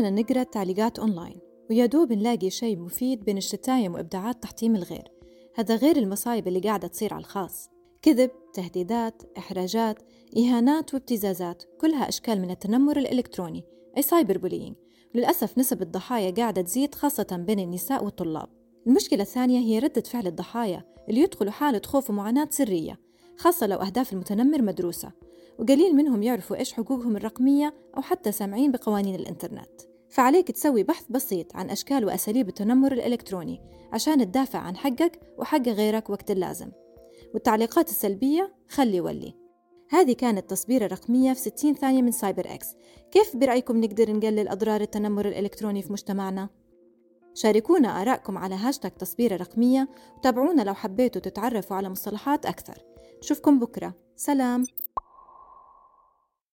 أحيانا نقرأ التعليقات أونلاين ويا دوب نلاقي شيء مفيد بين الشتايم وإبداعات تحطيم الغير. هذا غير المصايب اللي قاعدة تصير على الخاص. كذب، تهديدات، إحراجات، إهانات وابتزازات كلها أشكال من التنمر الإلكتروني أي cyber bullying. وللأسف نسب الضحايا قاعدة تزيد خاصة بين النساء والطلاب. المشكلة الثانية هي ردة فعل الضحايا اللي يدخلوا حالة خوف ومعاناة سرية خاصة لو أهداف المتنمر مدروسة. وقليل منهم يعرفوا إيش حقوقهم الرقمية أو حتى سامعين بقوانين الإنترنت. فعليك تسوي بحث بسيط عن أشكال وأساليب التنمر الإلكتروني عشان تدافع عن حقك وحق غيرك وقت اللازم. والتعليقات السلبية خل يولي هذه كانت تصبيرة رقمية في 60 ثانية من CyberX. كيف برأيكم نقدر نقلل أضرار التنمر الإلكتروني في مجتمعنا؟ شاركونا آرائكم على هاشتاج تصبيرة رقمية وتابعونا لو حبيتوا تتعرفوا على مصطلحات أكثر. نشوفكم بكرة. سلام.